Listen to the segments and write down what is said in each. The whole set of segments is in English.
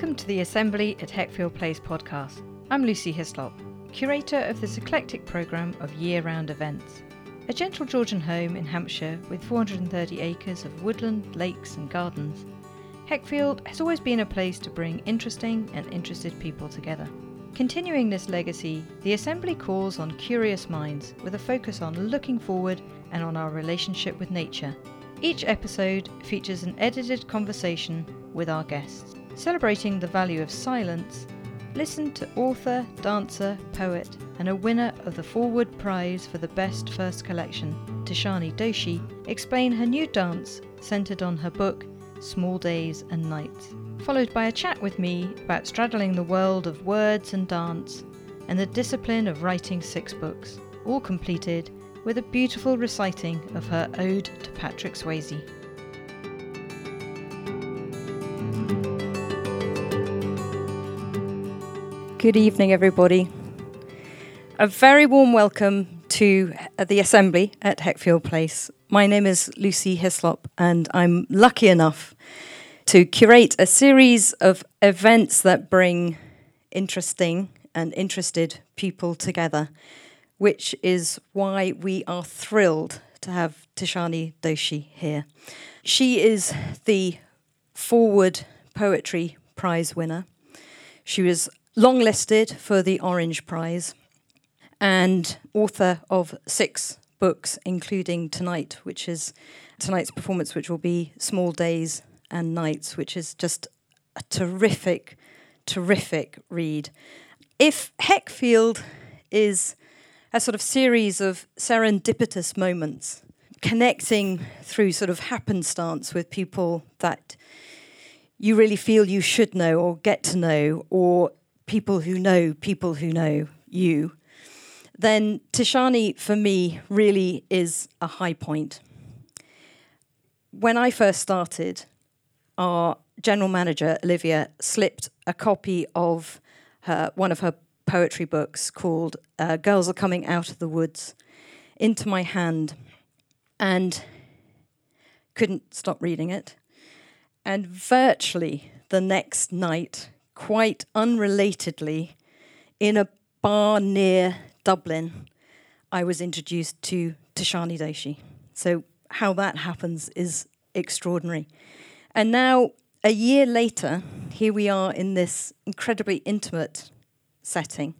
Welcome to the Assembly at Heckfield Place podcast. I'm Lucy Hyslop, curator of this eclectic programme of year round events. A gentle Georgian home in Hampshire with 430 acres of woodland, lakes, and gardens, Heckfield has always been a place to bring interesting and interested people together. Continuing this legacy, the Assembly calls on curious minds with a focus on looking forward and on our relationship with nature. Each episode features an edited conversation with our guests. Celebrating the value of silence, listen to author, dancer, poet, and a winner of the Forward Prize for the Best First Collection, Tishani Doshi, explain her new dance centered on her book Small Days and Nights, followed by a chat with me about straddling the world of words and dance and the discipline of writing six books, all completed with a beautiful reciting of her Ode to Patrick Swayze. Good evening, everybody. A very warm welcome to uh, the Assembly at Heckfield Place. My name is Lucy Hyslop, and I'm lucky enough to curate a series of events that bring interesting and interested people together, which is why we are thrilled to have Tishani Doshi here. She is the Forward Poetry Prize winner. She was longlisted for the Orange Prize and author of six books, including Tonight, which is tonight's performance, which will be Small Days and Nights, which is just a terrific, terrific read. If Heckfield is a sort of series of serendipitous moments, connecting through sort of happenstance with people that you really feel you should know or get to know, or people who know people who know you, then Tishani for me really is a high point. When I first started, our general manager, Olivia, slipped a copy of her, one of her poetry books called uh, Girls Are Coming Out of the Woods into my hand and couldn't stop reading it. And virtually the next night, quite unrelatedly, in a bar near Dublin, I was introduced to Tishani Doshi. So, how that happens is extraordinary. And now, a year later, here we are in this incredibly intimate setting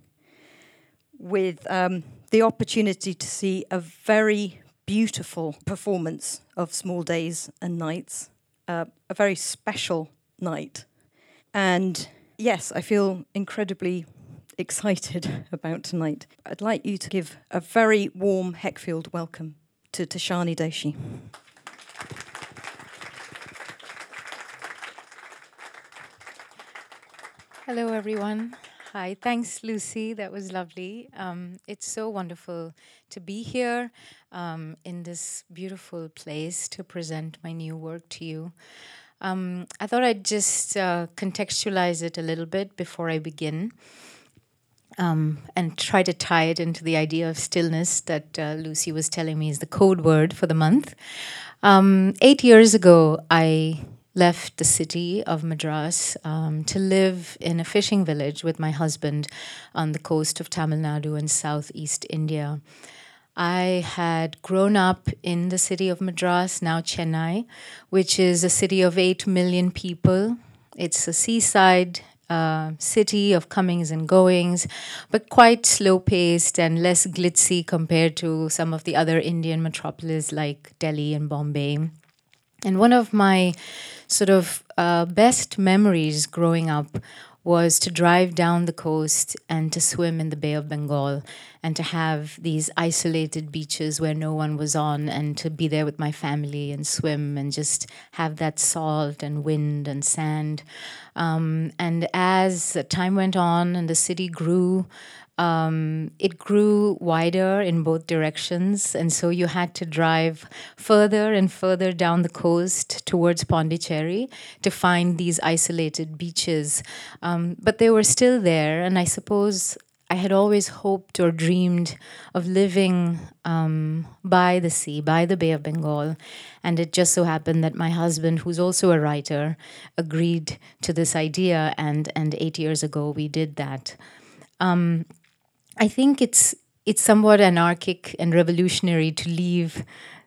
with um, the opportunity to see a very beautiful performance of Small Days and Nights, uh, a very special night. And yes, I feel incredibly excited about tonight. I'd like you to give a very warm Heckfield welcome to Tishani Doshi. Hello, everyone. Hi, thanks, Lucy. That was lovely. Um, it's so wonderful to be here um, in this beautiful place to present my new work to you. Um, I thought I'd just uh, contextualize it a little bit before I begin um, and try to tie it into the idea of stillness that uh, Lucy was telling me is the code word for the month. Um, eight years ago, I left the city of Madras um, to live in a fishing village with my husband on the coast of Tamil Nadu in southeast India. I had grown up in the city of Madras, now Chennai, which is a city of 8 million people. It's a seaside uh, city of comings and goings, but quite slow paced and less glitzy compared to some of the other Indian metropolises like Delhi and Bombay. And one of my sort of uh, best memories growing up was to drive down the coast and to swim in the Bay of Bengal and to have these isolated beaches where no one was on and to be there with my family and swim and just have that salt and wind and sand. Um, and as time went on and the city grew, um, it grew wider in both directions, and so you had to drive further and further down the coast towards Pondicherry to find these isolated beaches. Um, but they were still there, and I suppose I had always hoped or dreamed of living um, by the sea, by the Bay of Bengal. And it just so happened that my husband, who's also a writer, agreed to this idea. And, and eight years ago, we did that. Um, I think it's, it's somewhat anarchic and revolutionary to leave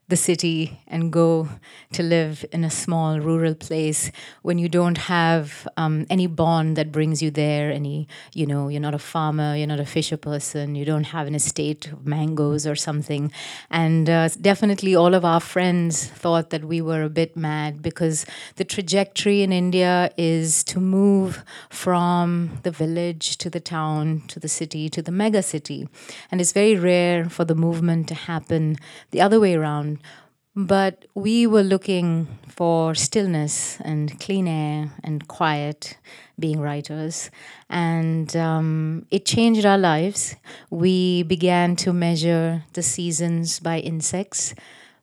the city and go to live in a small rural place when you don't have um, any bond that brings you there any you know you're not a farmer you're not a fisher person you don't have an estate of mangoes or something. And uh, definitely all of our friends thought that we were a bit mad because the trajectory in india is to move from the village to the town to the city to the mega city. And it's very rare for the movement to happen the other way around but we were looking for stillness and clean air and quiet, being writers. And um, it changed our lives. We began to measure the seasons by insects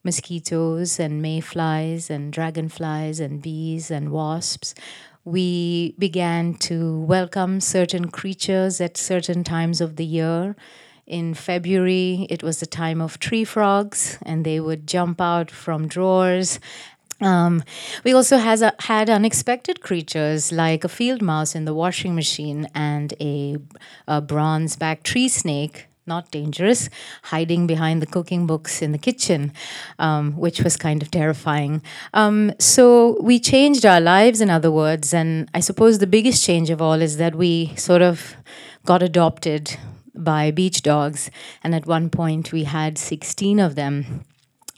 mosquitoes and mayflies and dragonflies and bees and wasps. We began to welcome certain creatures at certain times of the year in February, it was the time of tree frogs, and they would jump out from drawers. Um, we also has a, had unexpected creatures like a field mouse in the washing machine and a, a bronze back tree snake not dangerous, hiding behind the cooking books in the kitchen, um, which was kind of terrifying. Um, so we changed our lives, in other words, and I suppose the biggest change of all is that we sort of got adopted by beach dogs. And at one point, we had 16 of them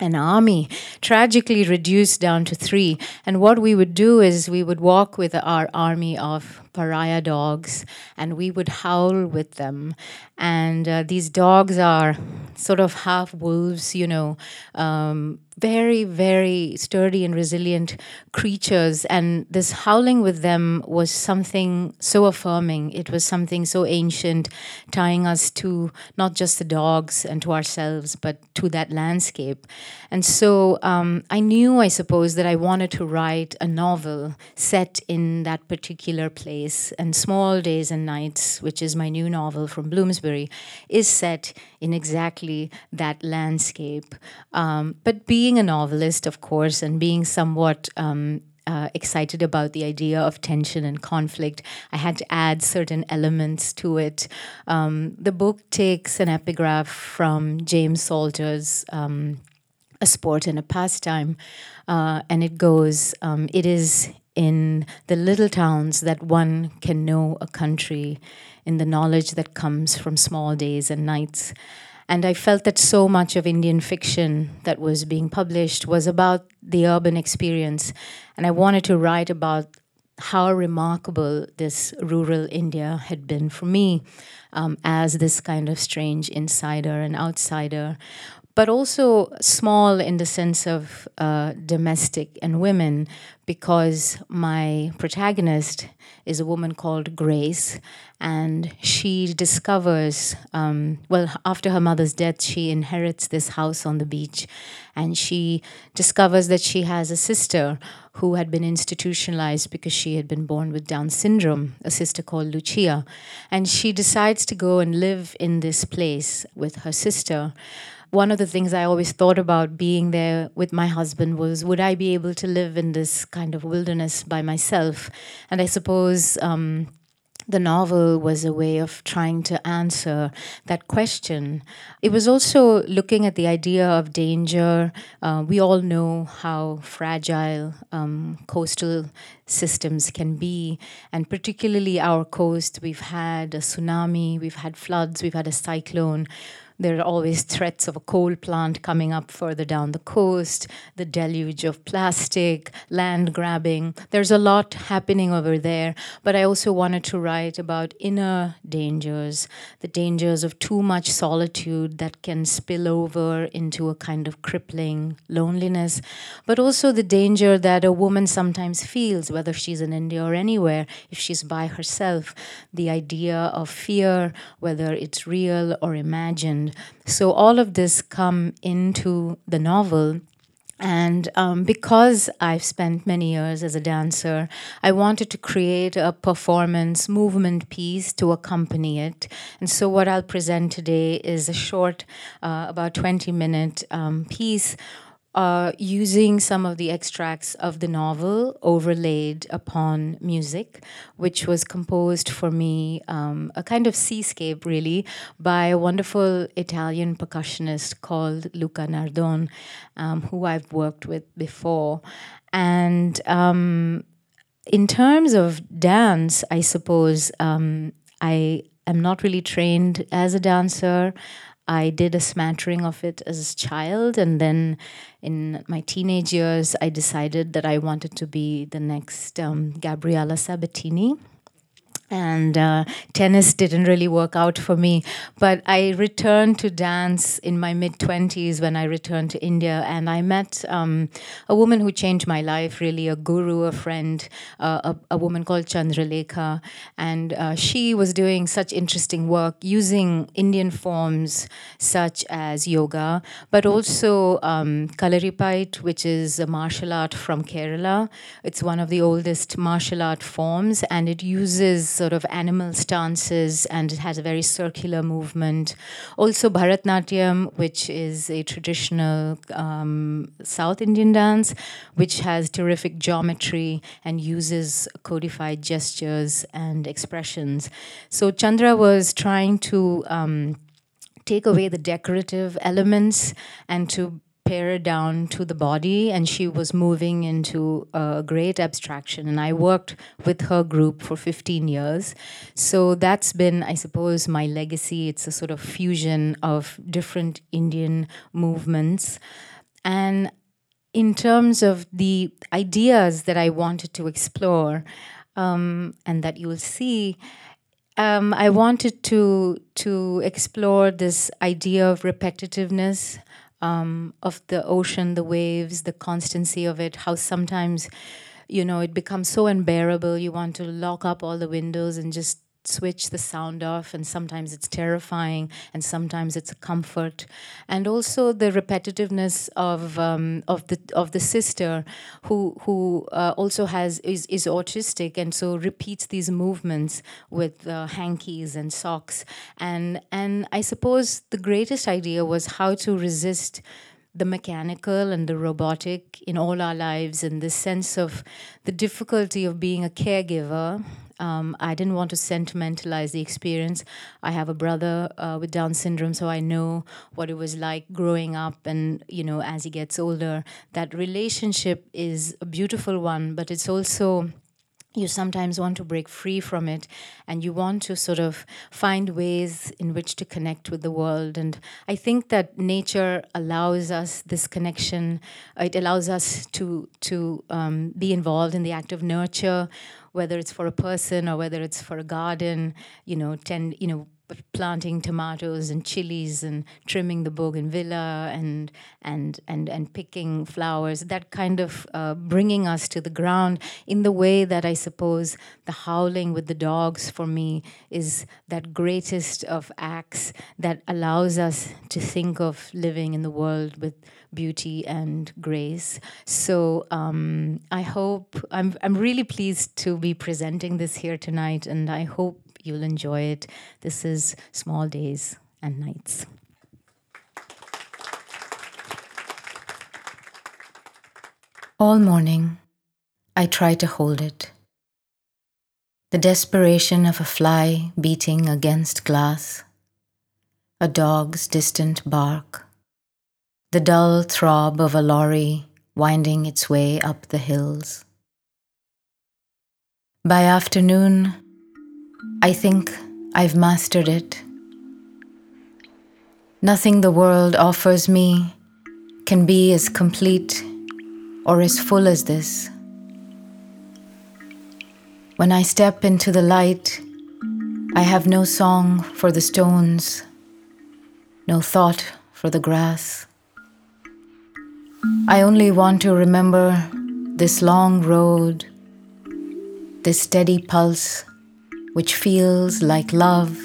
an army tragically reduced down to three. And what we would do is we would walk with our army of pariah dogs and we would howl with them. And uh, these dogs are sort of half wolves, you know, um, very, very sturdy and resilient creatures. And this howling with them was something so affirming. It was something so ancient, tying us to not just the dogs and to ourselves, but to that landscape. And so um, I knew, I suppose, that I wanted to write a novel set in that particular place. And Small Days and Nights, which is my new novel from Bloomsbury, is set in exactly that landscape. Um, but being a novelist, of course, and being somewhat um, uh, excited about the idea of tension and conflict. I had to add certain elements to it. Um, the book takes an epigraph from James Salter's um, A Sport and a Pastime, uh, and it goes, um, It is in the little towns that one can know a country, in the knowledge that comes from small days and nights. And I felt that so much of Indian fiction that was being published was about the urban experience. And I wanted to write about how remarkable this rural India had been for me um, as this kind of strange insider and outsider, but also small in the sense of uh, domestic and women, because my protagonist is a woman called Grace, and she discovers, um, well, after her mother's death, she inherits this house on the beach, and she discovers that she has a sister who had been institutionalized because she had been born with Down syndrome, a sister called Lucia. And she decides to go and live in this place with her sister one of the things I always thought about being there with my husband was would I be able to live in this kind of wilderness by myself? And I suppose. Um, the novel was a way of trying to answer that question. It was also looking at the idea of danger. Uh, we all know how fragile um, coastal systems can be, and particularly our coast. We've had a tsunami, we've had floods, we've had a cyclone. There are always threats of a coal plant coming up further down the coast, the deluge of plastic, land grabbing. There's a lot happening over there, but I also wanted to write about inner dangers, the dangers of too much solitude that can spill over into a kind of crippling loneliness, but also the danger that a woman sometimes feels, whether she's in India or anywhere, if she's by herself, the idea of fear, whether it's real or imagined so all of this come into the novel And um, because I've spent many years as a dancer, I wanted to create a performance movement piece to accompany it. And so, what I'll present today is a short, uh, about 20 minute um, piece uh, using some of the extracts of the novel overlaid upon music, which was composed for me, um, a kind of seascape really, by a wonderful Italian percussionist called Luca Nardone, um, who I've worked with before. And um, in terms of dance, I suppose um, I am not really trained as a dancer. I did a smattering of it as a child, and then in my teenage years, I decided that I wanted to be the next um, Gabriela Sabatini and uh, tennis didn't really work out for me. But I returned to dance in my mid 20s when I returned to India, and I met um, a woman who changed my life really a guru, a friend, uh, a, a, woman called Chandralekha. And uh, she was doing such interesting work using Indian forms such as yoga, but also um, Kalaripayattu, which is a martial art from Kerala. It's one of the oldest martial art forms, and it uses sort of animal stances and it has a very circular movement. Also, Bharatnatyam, which is a traditional um, South Indian dance, which has terrific geometry and uses codified gestures and expressions. So, Chandra was trying to um, take away the decorative elements and to pare down to the body, and she was moving into a great abstraction. And I worked with her group for 15 years. So that's been, I suppose, my legacy. It's a sort of fusion of different Indian movements. And in terms of the ideas that I wanted to explore, um, and that you will see, um, I wanted to to explore this idea of repetitiveness um, of the ocean, the waves, the constancy of it, how sometimes, you know, it becomes so unbearable. You want to lock up all the windows and just switch the sound off and sometimes it's terrifying and sometimes it's a comfort. And also the repetitiveness of um, of the of the sister who who uh, also has is, is autistic and so repeats these movements with uh, hankies and socks. And and I suppose the greatest idea was how to resist the mechanical and the robotic in all our lives and the sense of the difficulty of being a caregiver um, I didn't want to sentimentalize the experience. I have a brother uh, with Down syndrome, so I know what it was like growing up. And, you know, as he gets older, that relationship is a beautiful one, but it's also you sometimes want to break free from it and you want to sort of find ways in which to connect with the world and i think that nature allows us this connection it allows us to to um, be involved in the act of nurture whether it's for a person or whether it's for a garden, you know, tend, you know, planting tomatoes and chilies and trimming the bougainvillea and and and and picking flowers that kind of uh, bringing us to the ground in the way that i suppose the howling with the dogs for me is that greatest of acts that allows us to think of living in the world with beauty and grace. So um, I hope I'm I'm really pleased to be presenting this here tonight, and I hope you'll enjoy it. This is Small Days and Nights. All morning, I try to hold it. The desperation of a fly beating against glass, a dog's distant bark the dull throb of a lorry winding its way up the hills. By afternoon, I think I've mastered it. Nothing the world offers me can be as complete or as full as this. When I step into the light, I have no song for the stones, no thought for the grass. I only want to remember this long road, this steady pulse which feels like love.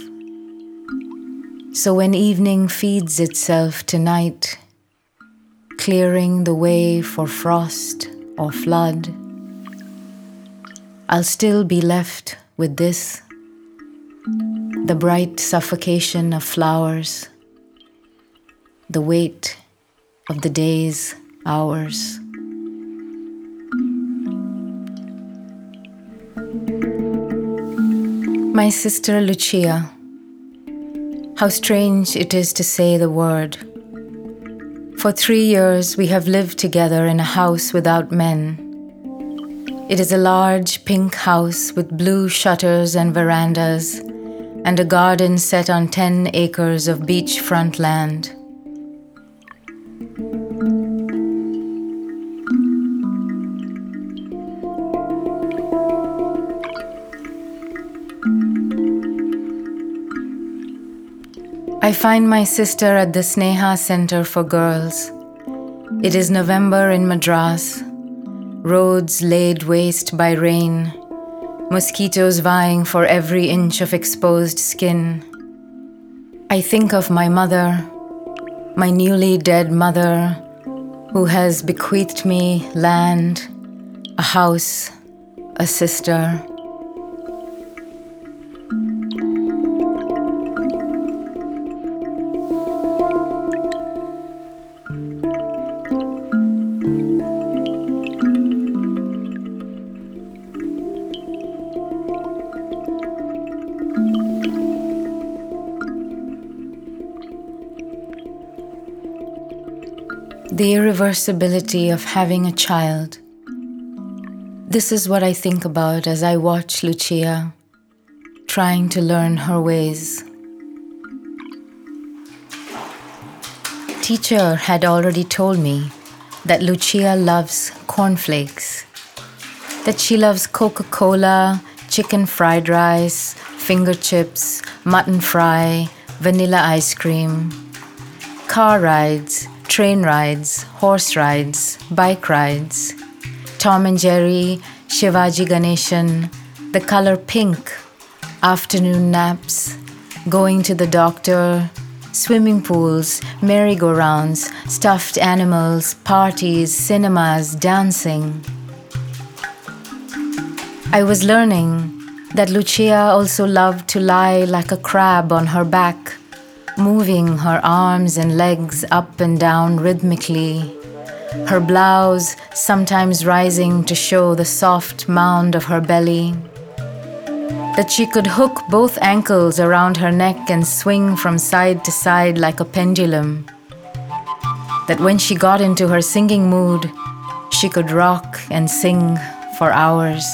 So when evening feeds itself tonight, clearing the way for frost or flood. I'll still be left with this the bright suffocation of flowers, the weight of the day's hours. My sister Lucia, how strange it is to say the word. For three years we have lived together in a house without men. It is a large pink house with blue shutters and verandas, and a garden set on 10 acres of beachfront land. I find my sister at the Sneha Center for Girls. It is November in Madras, roads laid waste by rain, mosquitoes vying for every inch of exposed skin. I think of my mother, my newly dead mother, who has bequeathed me land, a house, a sister. The irreversibility of having a child. This is what I think about as I watch Lucia trying to learn her ways. Teacher had already told me that Lucia loves cornflakes, that she loves Coca Cola, chicken fried rice, finger chips, mutton fry, vanilla ice cream, car rides train rides, horse rides, bike rides, Tom and Jerry, Shivaji Ganeshan, the color pink, afternoon naps, going to the doctor, swimming pools, merry-go-rounds, stuffed animals, parties, cinemas, dancing. I was learning that Lucia also loved to lie like a crab on her back moving her arms and legs up and down rhythmically, her blouse sometimes rising to show the soft mound of her belly. That she could hook both ankles around her neck and swing from side to side like a pendulum. That when she got into her singing mood, she could rock and sing for hours.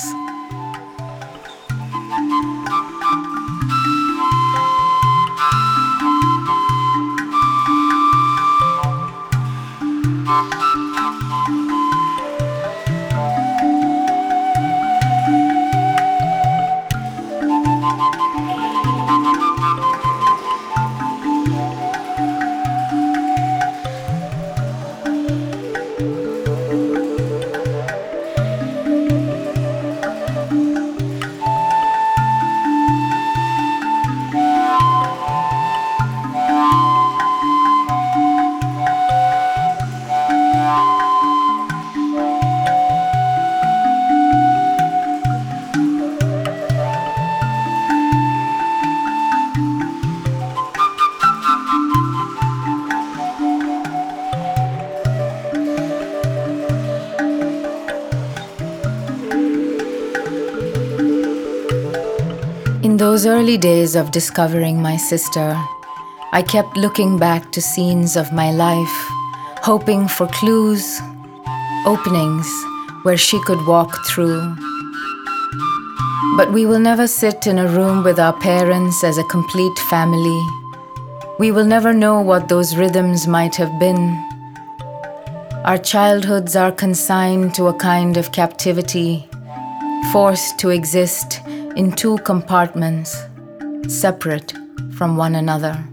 Those early days of discovering my sister, I kept looking back to scenes of my life, hoping for clues, openings where she could walk through. But we will never sit in a room with our parents as a complete family. We will never know what those rhythms might have been. Our childhoods are consigned to a kind of captivity, forced to exist in two compartments, separate from one another.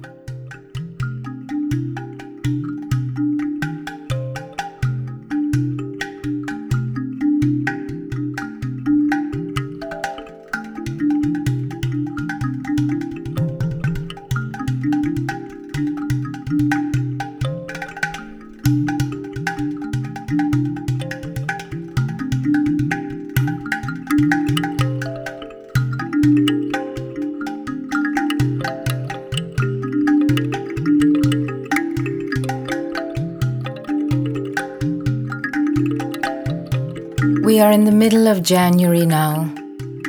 We are in the middle of January now,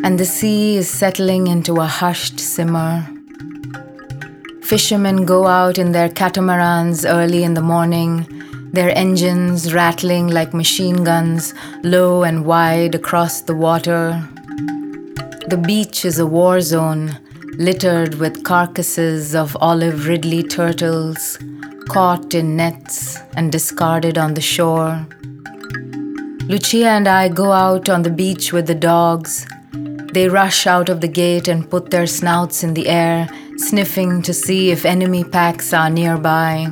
and the sea is settling into a hushed simmer. Fishermen go out in their catamarans early in the morning, their engines rattling like machine guns low and wide across the water. The beach is a war zone, littered with carcasses of olive ridley turtles, caught in nets and discarded on the shore. Lucia and I go out on the beach with the dogs. They rush out of the gate and put their snouts in the air, sniffing to see if enemy packs are nearby.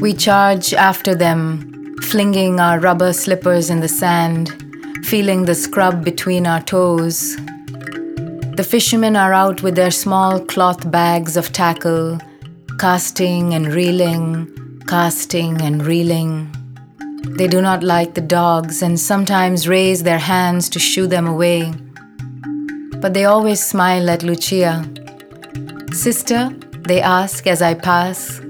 We charge after them, flinging our rubber slippers in the sand, feeling the scrub between our toes. The fishermen are out with their small cloth bags of tackle, casting and reeling, casting and reeling. They do not like the dogs and sometimes raise their hands to shoo them away. But they always smile at Lucia. Sister, they ask as I pass.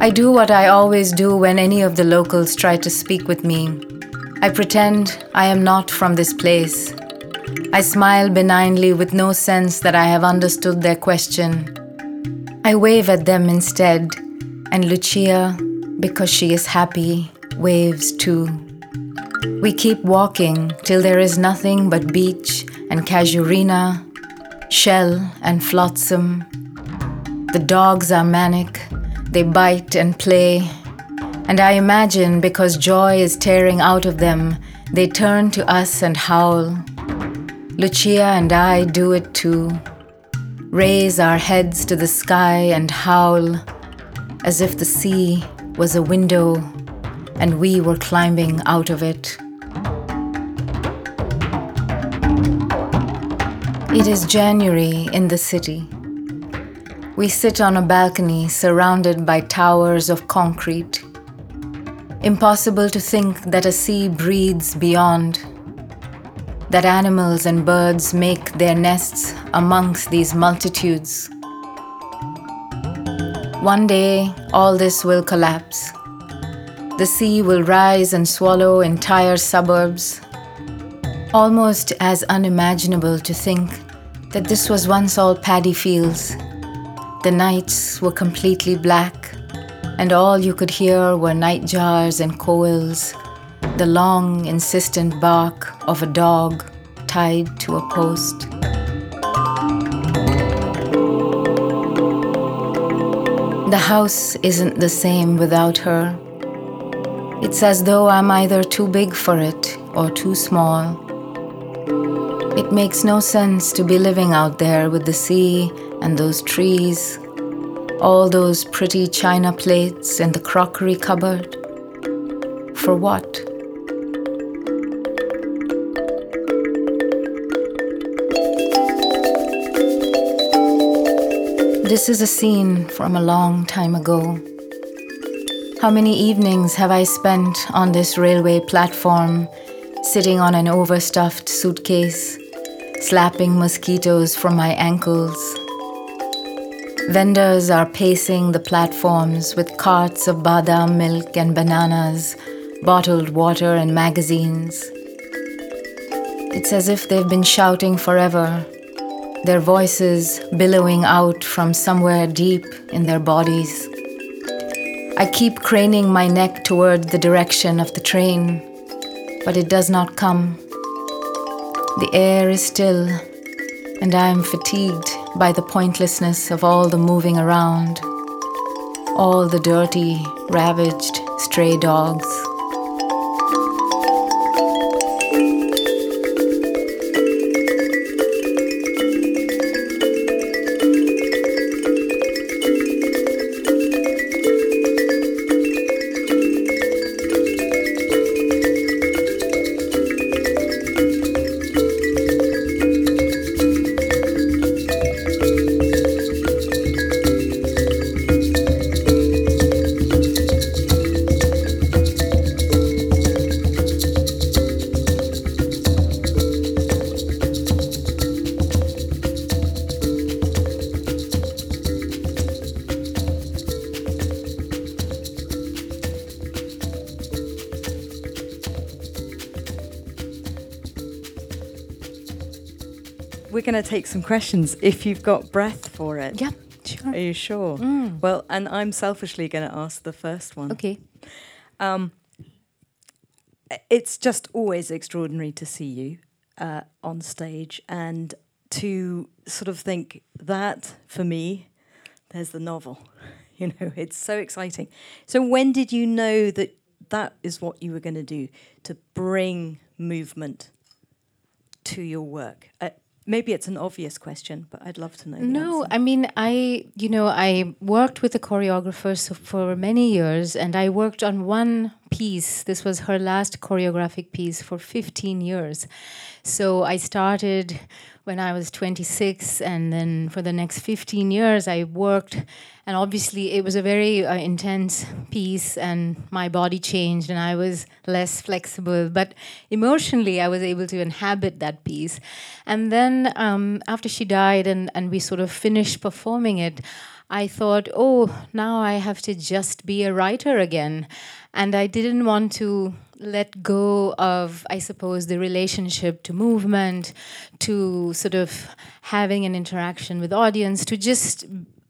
I do what I always do when any of the locals try to speak with me. I pretend I am not from this place. I smile benignly with no sense that I have understood their question. I wave at them instead, and Lucia, because she is happy, waves too. We keep walking till there is nothing but beach and casuarina, shell and flotsam. The dogs are manic, they bite and play, and I imagine because joy is tearing out of them, they turn to us and howl. Lucia and I do it too. Raise our heads to the sky and howl as if the sea was a window and we were climbing out of it. It is January in the city. We sit on a balcony surrounded by towers of concrete. Impossible to think that a sea breathes beyond, that animals and birds make their nests amongst these multitudes. One day, all this will collapse the sea will rise and swallow entire suburbs. Almost as unimaginable to think that this was once all paddy fields. The nights were completely black, and all you could hear were nightjars and koels, the long, insistent bark of a dog tied to a post. The house isn't the same without her. It's as though I'm either too big for it or too small. It makes no sense to be living out there with the sea and those trees, all those pretty china plates in the crockery cupboard. For what? This is a scene from a long time ago. How many evenings have I spent on this railway platform, sitting on an overstuffed suitcase, slapping mosquitoes from my ankles? Vendors are pacing the platforms with carts of badam milk and bananas, bottled water and magazines. It's as if they've been shouting forever, their voices billowing out from somewhere deep in their bodies. I keep craning my neck toward the direction of the train, but it does not come. The air is still, and I am fatigued by the pointlessness of all the moving around, all the dirty, ravaged stray dogs. We're going to take some questions if you've got breath for it. Yeah, sure. Are you sure? Mm. Well, and I'm selfishly going to ask the first one. Okay. Um, it's just always extraordinary to see you uh, on stage and to sort of think that for me, there's the novel. You know, it's so exciting. So, when did you know that that is what you were going to do to bring movement to your work? Uh, maybe it's an obvious question, but I'd love to know. No, I mean, I, you know, I worked with the choreographers for many years and I worked on one piece. This was her last choreographic piece for 15 years. So I started when I was 26, and then for the next 15 years, I worked. And obviously, it was a very uh, intense piece, and my body changed, and I was less flexible. But emotionally, I was able to inhabit that piece. And then um, after she died, and, and we sort of finished performing it, I thought, oh, now I have to just be a writer again. And I didn't want to let go of, I suppose, the relationship to movement, to sort of having an interaction with audience, to just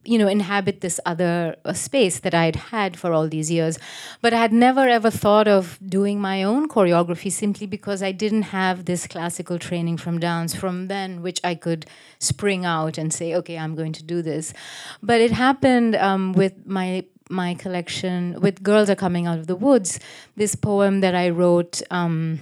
you know inhabit this other uh, space that I'd had for all these years. But I had never ever thought of doing my own choreography simply because I didn't have this classical training from dance from then which I could spring out and say okay I'm going to do this. But it happened um, with my my collection with Girls Are Coming Out of the Woods, this poem that I wrote, um,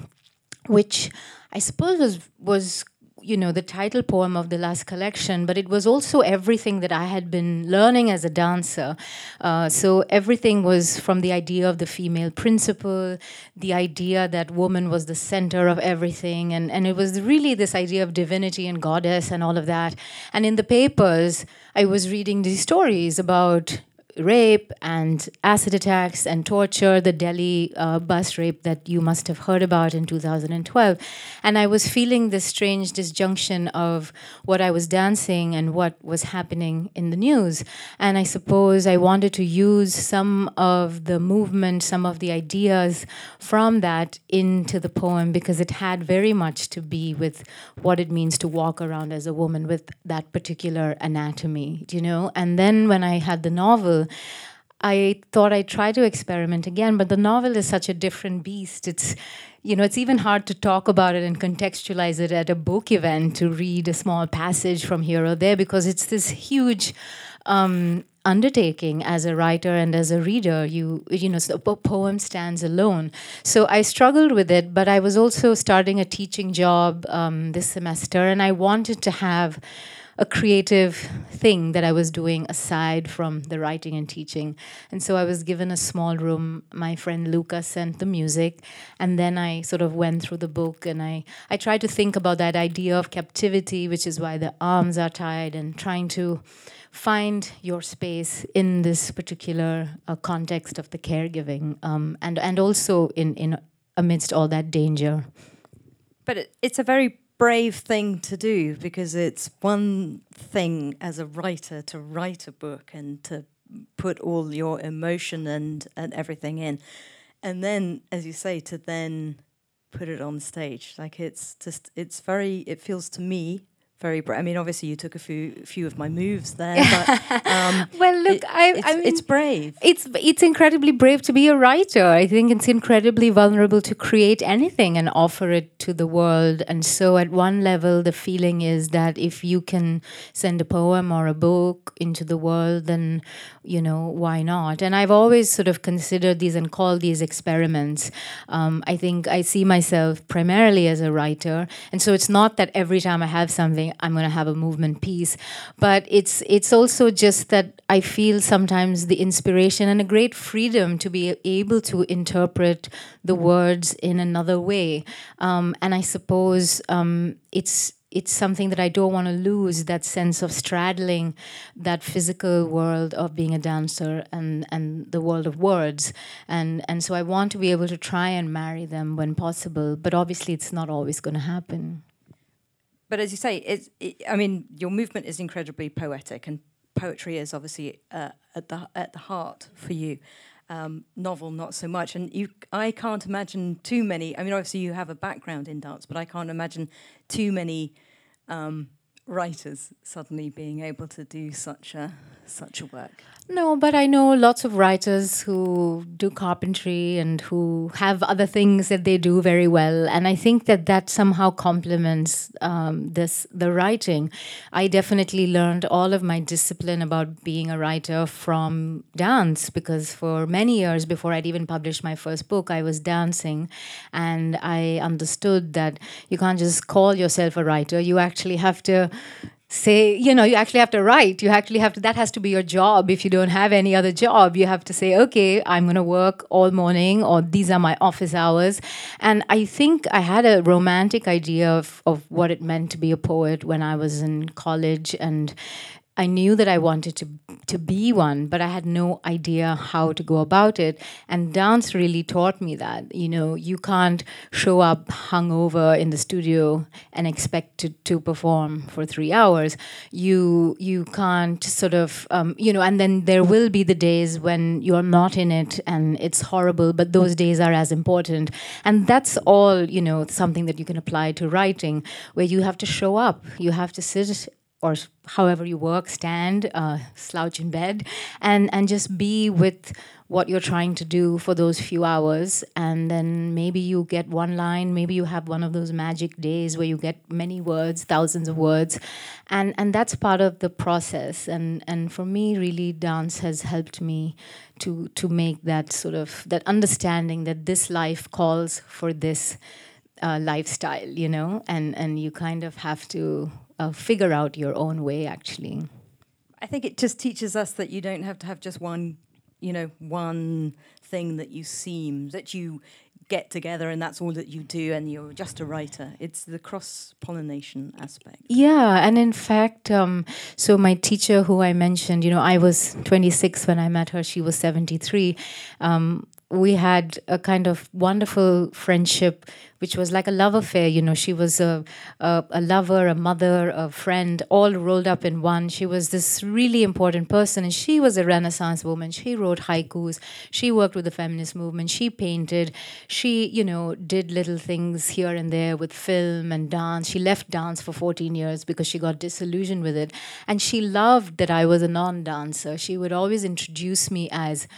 which I suppose was, was you know the title poem of the last collection but it was also everything that i had been learning as a dancer. Uh, so everything was from the idea of the female principle the idea that woman was the center of everything and, and it was really this idea of divinity and goddess and all of that. And in the papers i was reading these stories about rape and acid attacks and torture, the Delhi uh, bus rape that you must have heard about in 2012. And I was feeling this strange disjunction of what I was dancing and what was happening in the news. And I suppose I wanted to use some of the movement, some of the ideas from that into the poem because it had very much to be with what it means to walk around as a woman with that particular anatomy, you know? And then when I had the novel, I thought I'd try to experiment again, but the novel is such a different beast. It's you know, it's even hard to talk about it and contextualize it at a book event to read a small passage from here or there because it's this huge um, undertaking as a writer and as a reader. You you know, a poem stands alone. So I struggled with it, but I was also starting a teaching job um, this semester, and I wanted to have a creative thing that I was doing aside from the writing and teaching. And so I was given a small room. My friend Luca sent the music, and then I sort of went through the book and I, I tried to think about that idea of captivity, which is why the arms are tied, and trying to find your space in this particular uh, context of the caregiving, um, and and also in in amidst all that danger. But it, it's a very brave thing to do because it's one thing as a writer to write a book and to put all your emotion and, and everything in. And then, as you say, to then put it on stage. Like it's just, it's very, it feels to me very brave. I mean, obviously, you took a few few of my moves there. But, um, well, look, it, I, it's, I mean, it's brave. It's it's incredibly brave to be a writer. I think it's incredibly vulnerable to create anything and offer it to the world. And so, at one level, the feeling is that if you can send a poem or a book into the world, then you know why not? And I've always sort of considered these and called these experiments. Um, I think I see myself primarily as a writer, and so it's not that every time I have something I'm going to have a movement piece. But it's it's also just that I feel sometimes the inspiration and a great freedom to be able to interpret the words in another way. Um, and I suppose um, it's it's something that I don't want to lose that sense of straddling that physical world of being a dancer and, and the world of words. And, and so I want to be able to try and marry them when possible, but obviously it's not always going to happen but as you say, it's, it, I mean, your movement is incredibly poetic, and poetry is obviously uh, at the at the heart for you. Um, novel, not so much. And you, I can't imagine too many. I mean, obviously you have a background in dance, but I can't imagine too many um, writers suddenly being able to do such a such a work? No, but I know lots of writers who do carpentry and who have other things that they do very well, and I think that that somehow complements um, this the writing. I definitely learned all of my discipline about being a writer from dance because for many years before I'd even published my first book, I was dancing, and I understood that you can't just call yourself a writer. You actually have to say you know you actually have to write. You actually have to that has to be your job. If you don't have any other job you have to say okay i'm going to work all morning or these are my office hours. And i think i had a romantic idea of, of what it meant to be a poet when i was in college and I knew that I wanted to to be one, but I had no idea how to go about it. And dance really taught me that. You know, you can't show up hungover in the studio and expect to, to perform for three hours. You you can't sort of um, you know, and then there will be the days when you're not in it and it's horrible, but those days are as important. And that's all, you know, something that you can apply to writing, where you have to show up. You have to sit or however you work, stand, uh, slouch in bed, and and just be with what you're trying to do for those few hours, and then maybe you get one line, maybe you have one of those magic days where you get many words, thousands of words, and and that's part of the process. And and for me, really, dance has helped me to to make that sort of that understanding that this life calls for this. Uh, lifestyle, you know, and and you kind of have to uh, figure out your own way actually. I think it just teaches us that you don't have to have just one you know one thing that you seem that you get together and that's all that you do and you're just a writer. It's the cross pollination aspect. Yeah and in fact um, so my teacher who i mentioned you know i was 26 when i met her she was 73 um, we had a kind of wonderful friendship which was like a love affair you know. She was a, a, a, lover a mother a friend all rolled up in one. She was this really important person and she was a renaissance woman. She wrote haikus. She worked with the feminist movement. She painted. She you know did little things here and there with film and dance. She left dance for 14 years because she got disillusioned with it. And she loved that i was a non-dancer. She would always introduce me as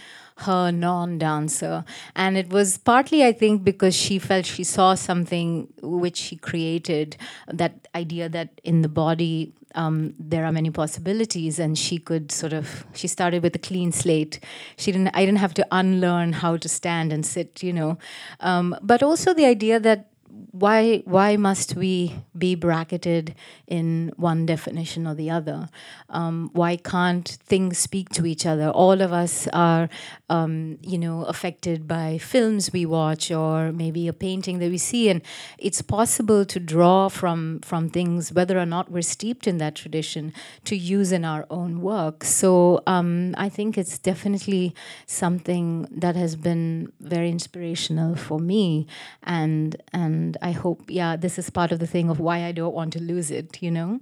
her non dancer. And it was partly, I think, because she felt she saw something which she created that idea that in the body um, there are many possibilities. And she could sort of she started with a clean slate. She didn't i didn't have to unlearn how to stand and sit you know. Um, but also the idea that why why must we be bracketed in one definition or the other? Um, why can't things speak to each other? All of us are, um, you know, affected by films we watch or maybe a painting that we see, and it's possible to draw from from things, whether or not we're steeped in that tradition, to use in our own work. So um, I think it's definitely something that has been very inspirational for me, and and I hope, yeah, this is part of the thing of why I don't want to lose it, you know?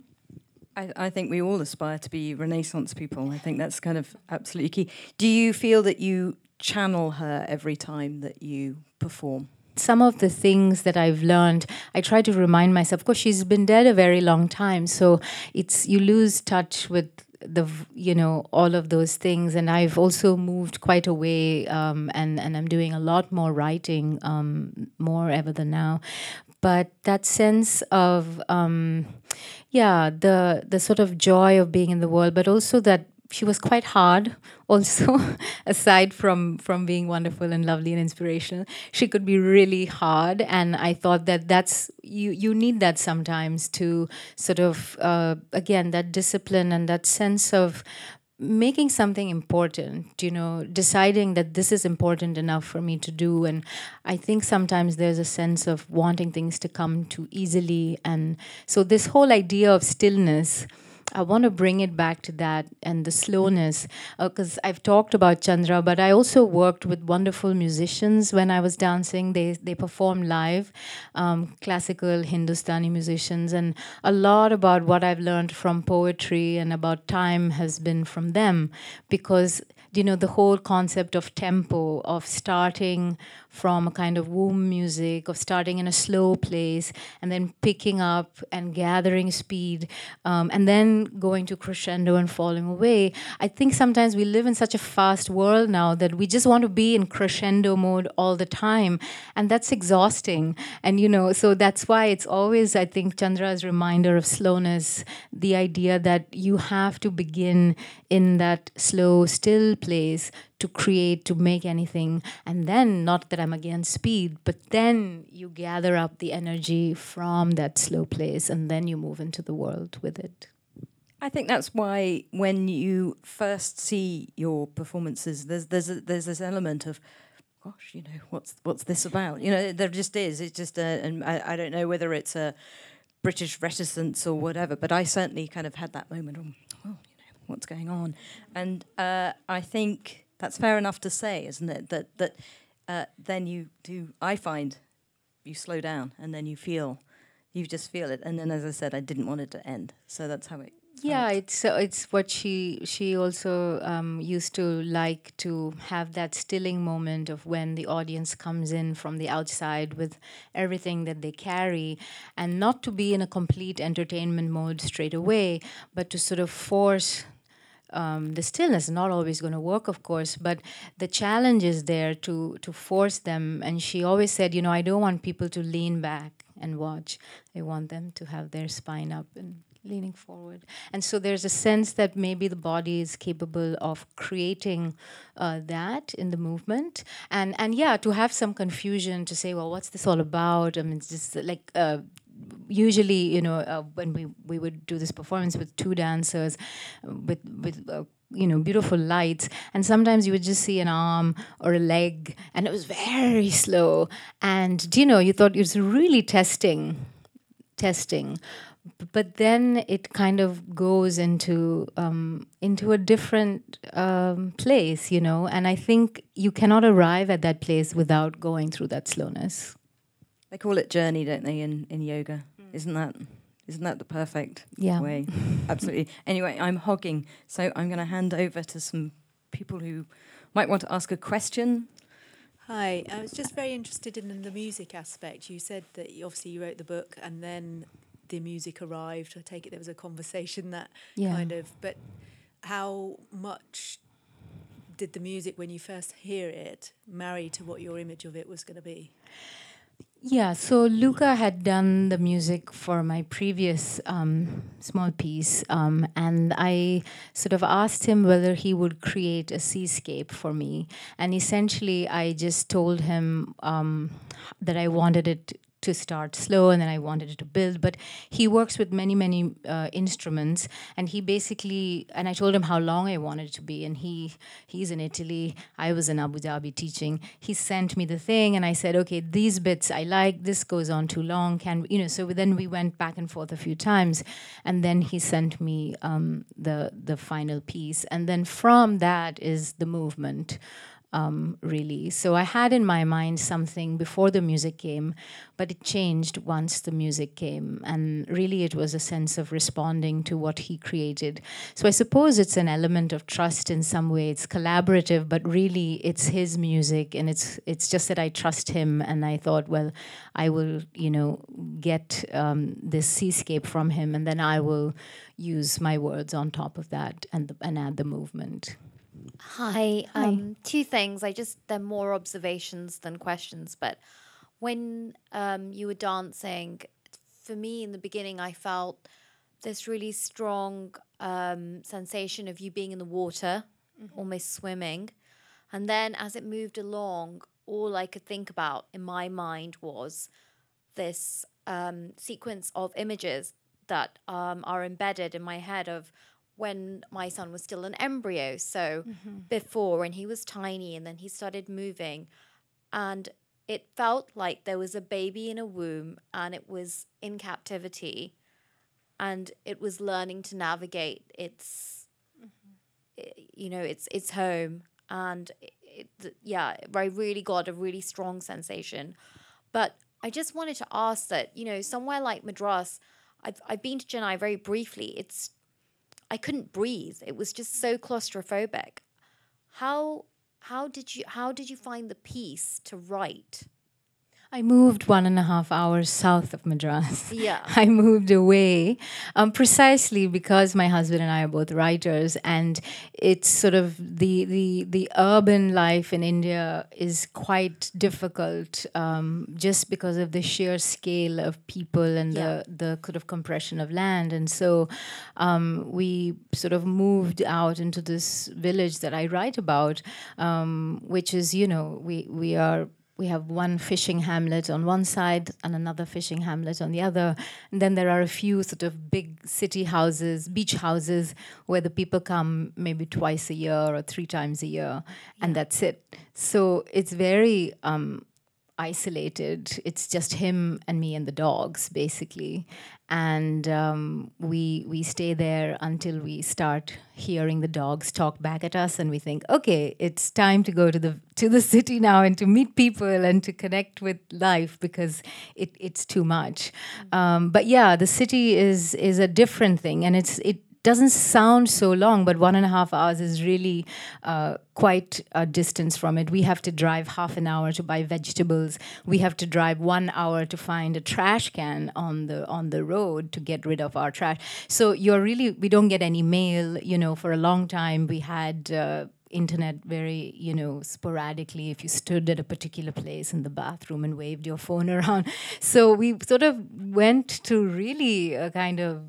I, I think we all aspire to be Renaissance people. I think that's kind of absolutely key. Do you feel that you channel her every time that you perform? some of the things that I've learned, I try to remind myself. Of course, she's been dead a very long time, so it's you lose touch with the you know all of those things. And i've also moved quite away um, and and i'm doing a lot more writing um, more ever than now. But that sense of um, yeah the the sort of joy of being in the world but also that she was quite hard also aside from from being wonderful and lovely and inspirational. She could be really hard and i thought that that's you you need that sometimes to sort of uh, again that discipline and that sense of making something important you know deciding that this is important enough for me to do. And i think sometimes there's a sense of wanting things to come too easily. And so this whole idea of stillness I want to bring it back to that and the slowness because uh, I've talked about Chandra, but I also worked with wonderful musicians when I was dancing. They they perform live, um, classical Hindustani musicians, and a lot about what I've learned from poetry and about time has been from them because you know, the whole concept of tempo, of starting from a kind of womb music, of starting in a slow place, and then picking up and gathering speed, um, and then going to crescendo and falling away. I think sometimes we live in such a fast world now that we just want to be in crescendo mode all the time, and that's exhausting. And, you know, so that's why it's always, I think, Chandra's reminder of slowness, the idea that you have to begin in that slow, still place to create, to make anything. And then, not that I'm against speed, but then you gather up the energy from that slow place and then you move into the world with it. I think that's why when you first see your performances, there's there's a, there's this element of, gosh, you know, what's what's this about? You know, there just is. It's just a, and I, I don't know whether it's a British reticence or whatever, but I certainly kind of had that moment of, oh, you know, what's going on, and uh, I think that's fair enough to say, isn't it? That that uh, then you do. I find you slow down and then you feel, you just feel it. And then, as I said, I didn't want it to end, so that's how it. Yeah, it's uh, it's what she she also um, used to like to have that stilling moment of when the audience comes in from the outside with everything that they carry, and not to be in a complete entertainment mode straight away, but to sort of force um, the stillness is not always going to work, of course, but the challenge is there to to force them. And she always said, you know, I don't want people to lean back and watch. I want them to have their spine up and leaning forward. And so there's a sense that maybe the body is capable of creating uh, that in the movement. And and yeah, to have some confusion to say, well, what's this all about? I mean, it's just like. Uh, usually, you know, uh, when we, we would do this performance with two dancers, with with uh, you know beautiful lights, and sometimes you would just see an arm or a leg, and it was very slow, and you know, you thought it was really testing, testing. But then it kind of goes into um, into a different um, place, you know, and I think you cannot arrive at that place without going through that slowness. They call it journey, don't they, in, in yoga? Isn't that isn't that the perfect yeah. way? Absolutely. Anyway, I'm hogging, so I'm going to hand over to some people who might want to ask a question. Hi, I was just very interested in the music aspect. You said that you, obviously you wrote the book and then the music arrived. I take it there was a conversation that yeah. kind of, but how much did the music, when you first hear it, marry to what your image of it was going to be? Yeah, so Luca had done the music for my previous um, small piece, um, and I sort of asked him whether he would create a seascape for me. And essentially, I just told him um, that I wanted it to start slow and then I wanted it to build. But he works with many, many uh, instruments and he basically, and I told him how long I wanted it to be. And he he's in Italy, I was in Abu Dhabi teaching. He sent me the thing and I said, okay, these bits I like, this goes on too long. Can, you know, so then we went back and forth a few times. And then he sent me um, the, the final piece. And then from that is the movement um, really. So I had in my mind something before the music came, but it changed once the music came. And really, it was a sense of responding to what he created. So I suppose it's an element of trust in some way. It's collaborative, but really, it's his music, and it's it's just that I trust him, and I thought, well, I will, you know, get um, this seascape from him, and then I will use my words on top of that and the, and add the movement. Hi. Hi. Um, two things. I just they're more observations than questions. But when um, you were dancing, for me in the beginning, I felt this really strong um, sensation of you being in the water, mm-hmm. almost swimming. And then as it moved along, all I could think about in my mind was this um, sequence of images that um, are embedded in my head of when my son was still an embryo. So mm-hmm. before, when he was tiny and then he started moving. And it felt like there was a baby in a womb and it was in captivity and it was learning to navigate its, mm-hmm. you know, its, its home. And it, yeah, I really got a really strong sensation. But I just wanted to ask that, you know, somewhere like Madras, I've, I've been to Chennai very briefly. It's I couldn't breathe. It was just so claustrophobic. how how did you how did you find the peace to write? I moved one and a half hours south of Madras. Yeah. I moved away um, precisely because my husband and I are both writers, and it's sort of the, the, the urban life in India is quite difficult um, just because of the sheer scale of people and yeah. the, the sort of compression of land. And so um, we sort of moved out into this village that I write about, um, which is, you know, we, we are we have one fishing hamlet on one side and another fishing hamlet on the other. And then there are a few sort of big city houses, beach houses, where the people come maybe twice a year or three times a year, and that's it. So it's very um, isolated. It's just him and me and the dogs, basically and um, we we stay there until we start hearing the dogs talk back at us, and we think, okay, it's time to go to the to the city now and to meet people and to connect with life because it, it's too much. Mm-hmm. Um, but yeah, the city is is a different thing, and it's it doesn't sound so long, but one and a half hours is really uh, quite a distance from it. We have to drive half an hour to buy vegetables. We have to drive one hour to find a trash can on the on the road to get rid of our trash. So you're really we don't get any mail. You know, for a long time we had. Uh, internet very you know sporadically if you stood at a particular place in the bathroom and waved your phone around so we sort of went to really a kind of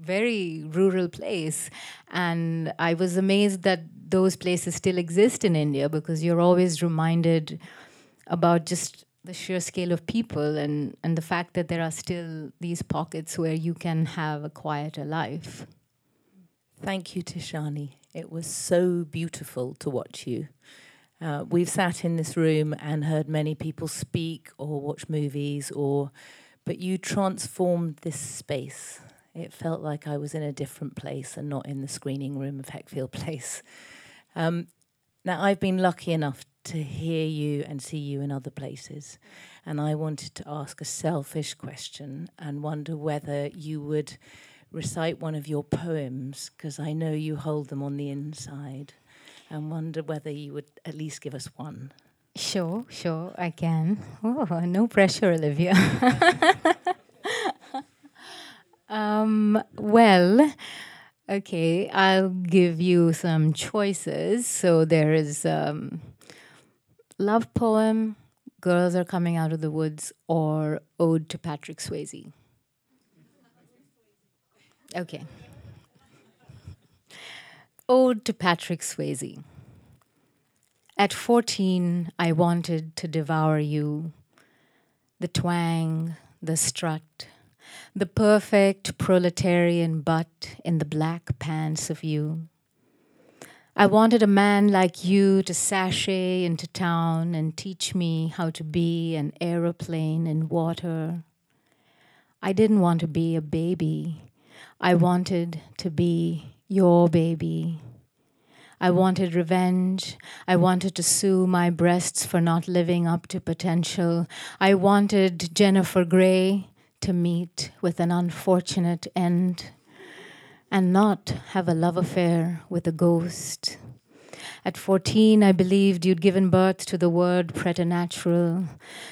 very rural place. And I was amazed that those places still exist in India because you're always reminded about just the sheer scale of people and, and the fact that there are still these pockets where you can have a quieter life. Thank you, Tishani. It was so beautiful to watch you. Uh, we've sat in this room and heard many people speak or watch movies, or but you transformed this space it felt like I was in a different place and not in the screening room of Heckfield Place. Um, now, I've been lucky enough to hear you and see you in other places, and I wanted to ask a selfish question and wonder whether you would recite one of your poems, because I know you hold them on the inside, and wonder whether you would at least give us one. Sure, sure, I can. Oh, no pressure, Olivia. Um, well, okay, I'll give you some choices. So there is um, love poem, girls are coming out of the woods, or ode to Patrick Swayze. Okay. Ode to Patrick Swayze. At 14, I wanted to devour you. The twang, the strut, the perfect proletarian butt in the black pants of you. I wanted a man like you to sashay into town and teach me how to be an aeroplane in water. I didn't want to be a baby. I wanted to be your baby. I wanted revenge. I wanted to sue my breasts for not living up to potential. I wanted Jennifer Grey to meet with an unfortunate end and not have a love affair with a ghost. At 14, I believed you'd given birth to the word preternatural.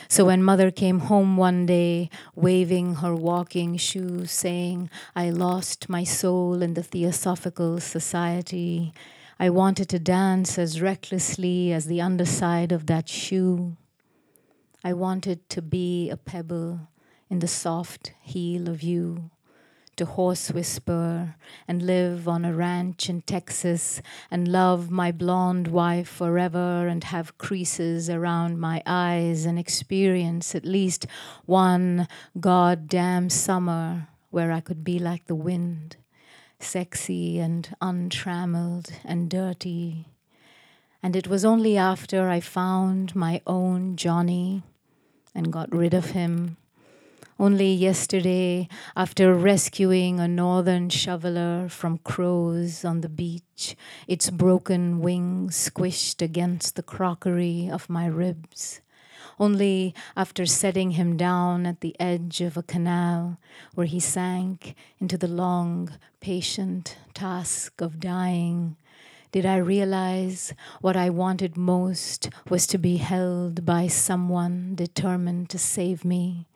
So when mother came home one day, waving her walking shoes, saying, I lost my soul in the Theosophical Society, I wanted to dance as recklessly as the underside of that shoe. I wanted to be a pebble in the soft heel of you, to horse whisper and live on a ranch in Texas and love my blonde wife forever and have creases around my eyes and experience at least one goddamn summer where I could be like the wind, sexy and untrammeled and dirty. And it was only after I found my own Johnny and got rid of him only yesterday, after rescuing a northern shoveler from crows on the beach, its broken wings squished against the crockery of my ribs. Only after setting him down at the edge of a canal where he sank into the long, patient task of dying did I realize what I wanted most was to be held by someone determined to save me,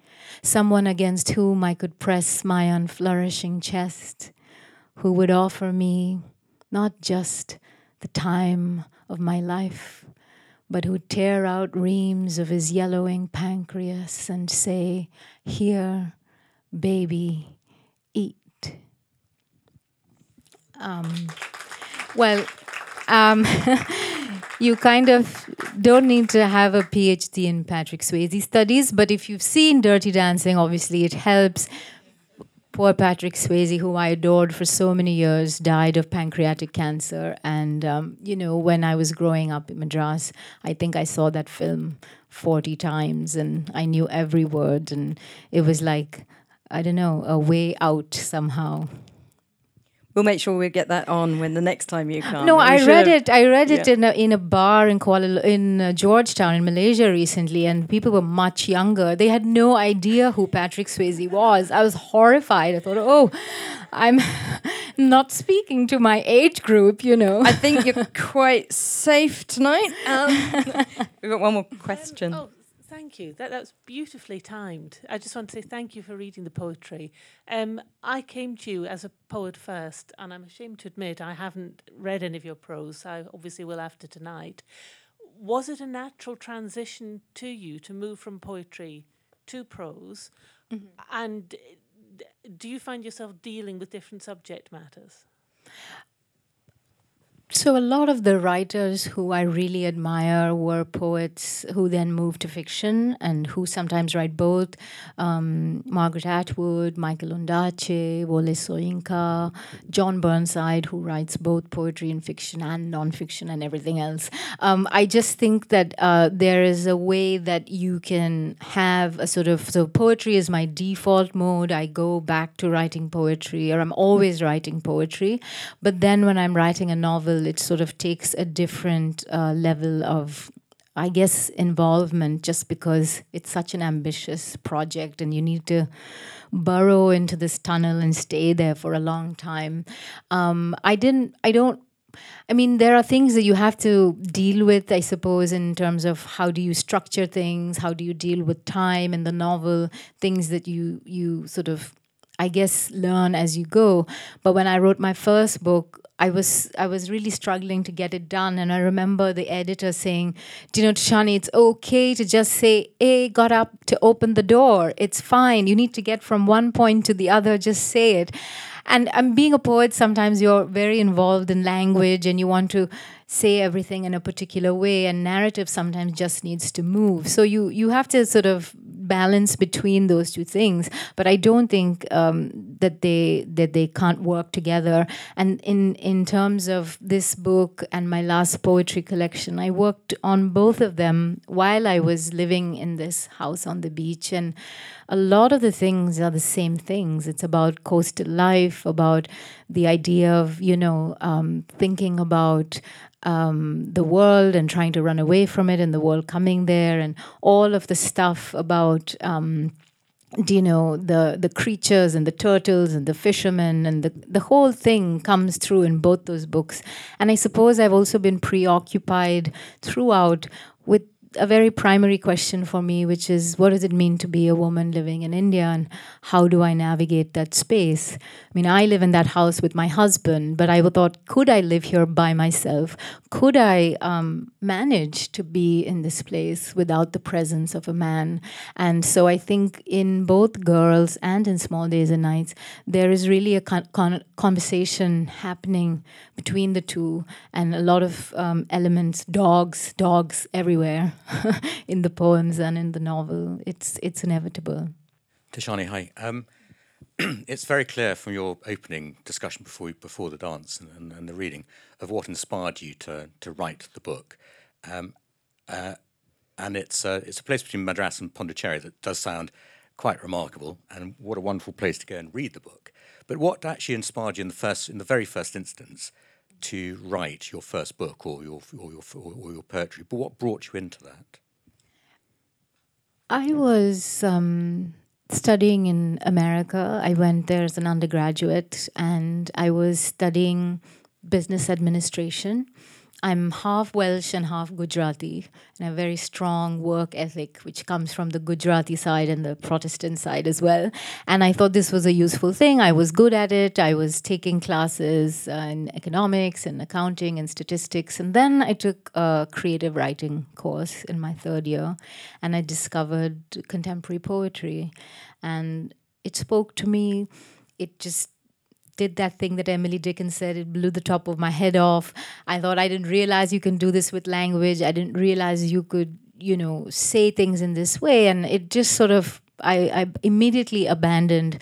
someone against whom I could press my unflourishing chest, who would offer me not just the time of my life, but who'd tear out reams of his yellowing pancreas and say, Here, baby, eat. Um, well, um, you kind of don't need to have a PhD in Patrick Swayze studies, but if you've seen Dirty Dancing, obviously it helps. Poor Patrick Swayze, who I adored for so many years, died of pancreatic cancer. And, um, you know, when I was growing up in Madras, I think I saw that film 40 times and I knew every word. And it was like, I don't know, a way out somehow. We'll make sure we get that on when the next time you come. No, I read it. I read it yeah. in a in a bar in Kuala in uh, Georgetown in Malaysia recently, and people were much younger. They had no idea who Patrick Swayze was. I was horrified. I thought, oh, I'm not speaking to my age group. You know. I think you're quite safe tonight. Um, we've got one more question. Um, oh Thank you. That that's beautifully timed. I just want to say thank you for reading the poetry. Um, I came to you as a poet first, and I'm ashamed to admit I haven't read any of your prose. I obviously will after tonight. Was it a natural transition to you to move from poetry to prose? Mm-hmm. And do you find yourself dealing with different subject matters? So, a lot of the writers who I really admire were poets who then moved to fiction and who sometimes write both. Um, Margaret Atwood, Michael Ondaatje, Wole Soyinka, John Burnside, who writes both poetry and fiction and nonfiction and everything else. Um, I just think that uh, there is a way that you can have a sort of so poetry is my default mode. I go back to writing poetry, or I'm always writing poetry. But then when I'm writing a novel, it sort of takes a different uh, level of I guess involvement just because it's such an ambitious project and you need to burrow into this tunnel and stay there for a long time. Um, I didn't, I don't, I mean, there are things that you have to deal with, I suppose, in terms of how do you structure things, how do you deal with time in the novel, things that you you sort of I guess learn as you go. But when I wrote my first book, I was I was really struggling to get it done, and I remember the editor saying, "Do you know, Tishani, it's okay to just say, "Hey, got up to open the door. It's fine. You need to get from one point to the other. Just say it." And I'm being a poet. Sometimes you're very involved in language, and you want to say everything in a particular way and narrative sometimes just needs to move. So you you have to sort of balance between those two things. But i don't think um, that they that they can't work together. And in in terms of this book and my last poetry collection i worked on both of them while i was living in this house on the beach. And a lot of the things are the same things. It's about coastal life about the idea of you know um, thinking about um, the world and trying to run away from it and the world coming there and all of the stuff about um, you know the the creatures and the turtles and the fishermen and the the whole thing comes through in both those books. And i suppose i've also been preoccupied throughout a very primary question for me, which is what does it mean to be a woman living in India and how do I navigate that space? I mean, I live in that house with my husband, but I thought, could I live here by myself? Could I um, manage to be in this place without the presence of a man? And so I think in both girls and in Small Days and Nights, there is really a con- con- conversation happening between the two and a lot of um, elements dogs, dogs everywhere. in the poems and in the novel. It's it's inevitable. Tishani, hi. Um, it's very clear from your opening discussion before before the dance and, and, and the reading of what inspired you to to write the book. Um, uh, and it's uh, it's a place between Madras and Pondicherry that does sound quite remarkable, and what a wonderful place to go and read the book. But what actually inspired you in the first, in the very first instance, to write your first book or your or your or your poetry. But what brought you into that? I was um, studying in America. I went there as an undergraduate, and I was studying business administration. I'm half Welsh and half Gujarati, and a very strong work ethic, which comes from the Gujarati side and the Protestant side as well. And I thought this was a useful thing. I was good at it. I was taking classes uh, in economics and accounting and statistics. And then I took a creative writing course in my third year, and I discovered contemporary poetry. And it spoke to me. It just did that thing that Emily Dickinson said. It blew the top of my head off. I thought I didn't realize you can do this with language. I didn't realize you could, you know, say things in this way. And it just sort of, I, I immediately abandoned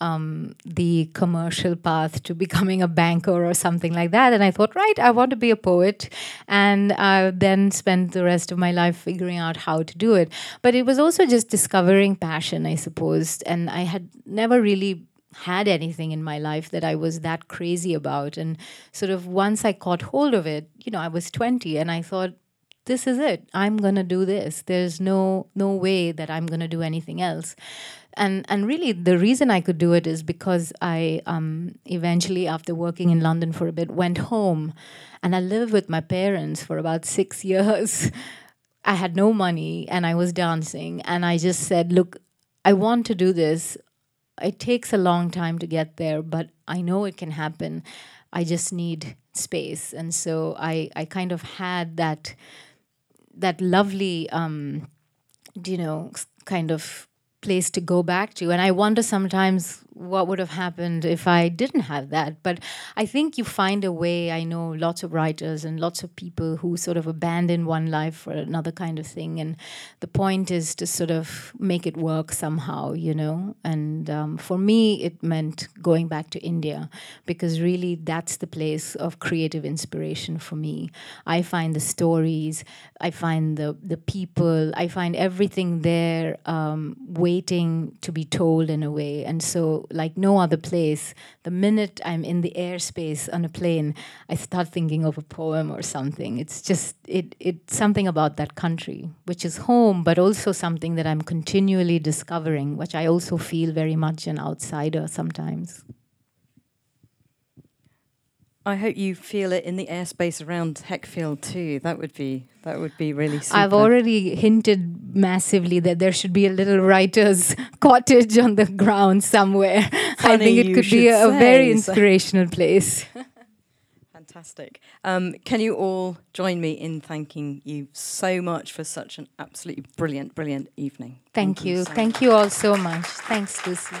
um, the commercial path to becoming a banker or something like that. And I thought, right, I want to be a poet. And I then spent the rest of my life figuring out how to do it. But it was also just discovering passion, I suppose. And I had never really had anything in my life that I was that crazy about. And sort of once I caught hold of it, you know, I was 20 and I thought, this is it. I'm gonna do this. There's no no way that I'm gonna do anything else. And and really the reason I could do it is because I um, eventually after working in London for a bit went home and I lived with my parents for about six years. I had no money and I was dancing and I just said, look, I want to do this it takes a long time to get there, but I know it can happen. I just need space, and so I I kind of had that that lovely um, you know kind of place to go back to, and I wonder sometimes what would have happened if I didn't have that. But I think you find a way. I know lots of writers and lots of people who sort of abandon one life for another kind of thing. And the point is to sort of make it work somehow, you know. And um, for me, it meant going back to India because really that's the place of creative inspiration for me. I find the stories, I find the, the people, I find everything there um, waiting to be told in a way. And so like no other place, the minute I'm in the airspace on a plane, I start thinking of a poem or something. It's just it it's something about that country, which is home, but also something that I'm continually discovering, which I also feel very much an outsider sometimes. I hope you feel it in the airspace around Heckfield too. That would be that would be really super. I've already hinted massively that there should be a little writer's cottage on the ground somewhere. Funny I think it could be a, a very inspirational place. Fantastic. Um, can you all join me in thanking you so much for such an absolutely brilliant, brilliant evening? Thank, Thank you. you so Thank much. you all so much. Thanks, Lucy.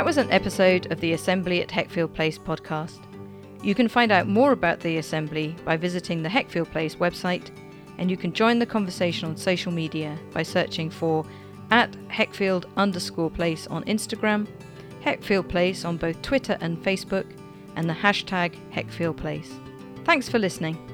That was an episode of the Assembly at Heckfield Place podcast. You can find out more about the Assembly by visiting the Heckfield Place website, and you can join the conversation on social media by searching for at Heckfield underscore place on Instagram, Heckfield Place on both Twitter and Facebook, and the hashtag Heckfield Place. Thanks for listening.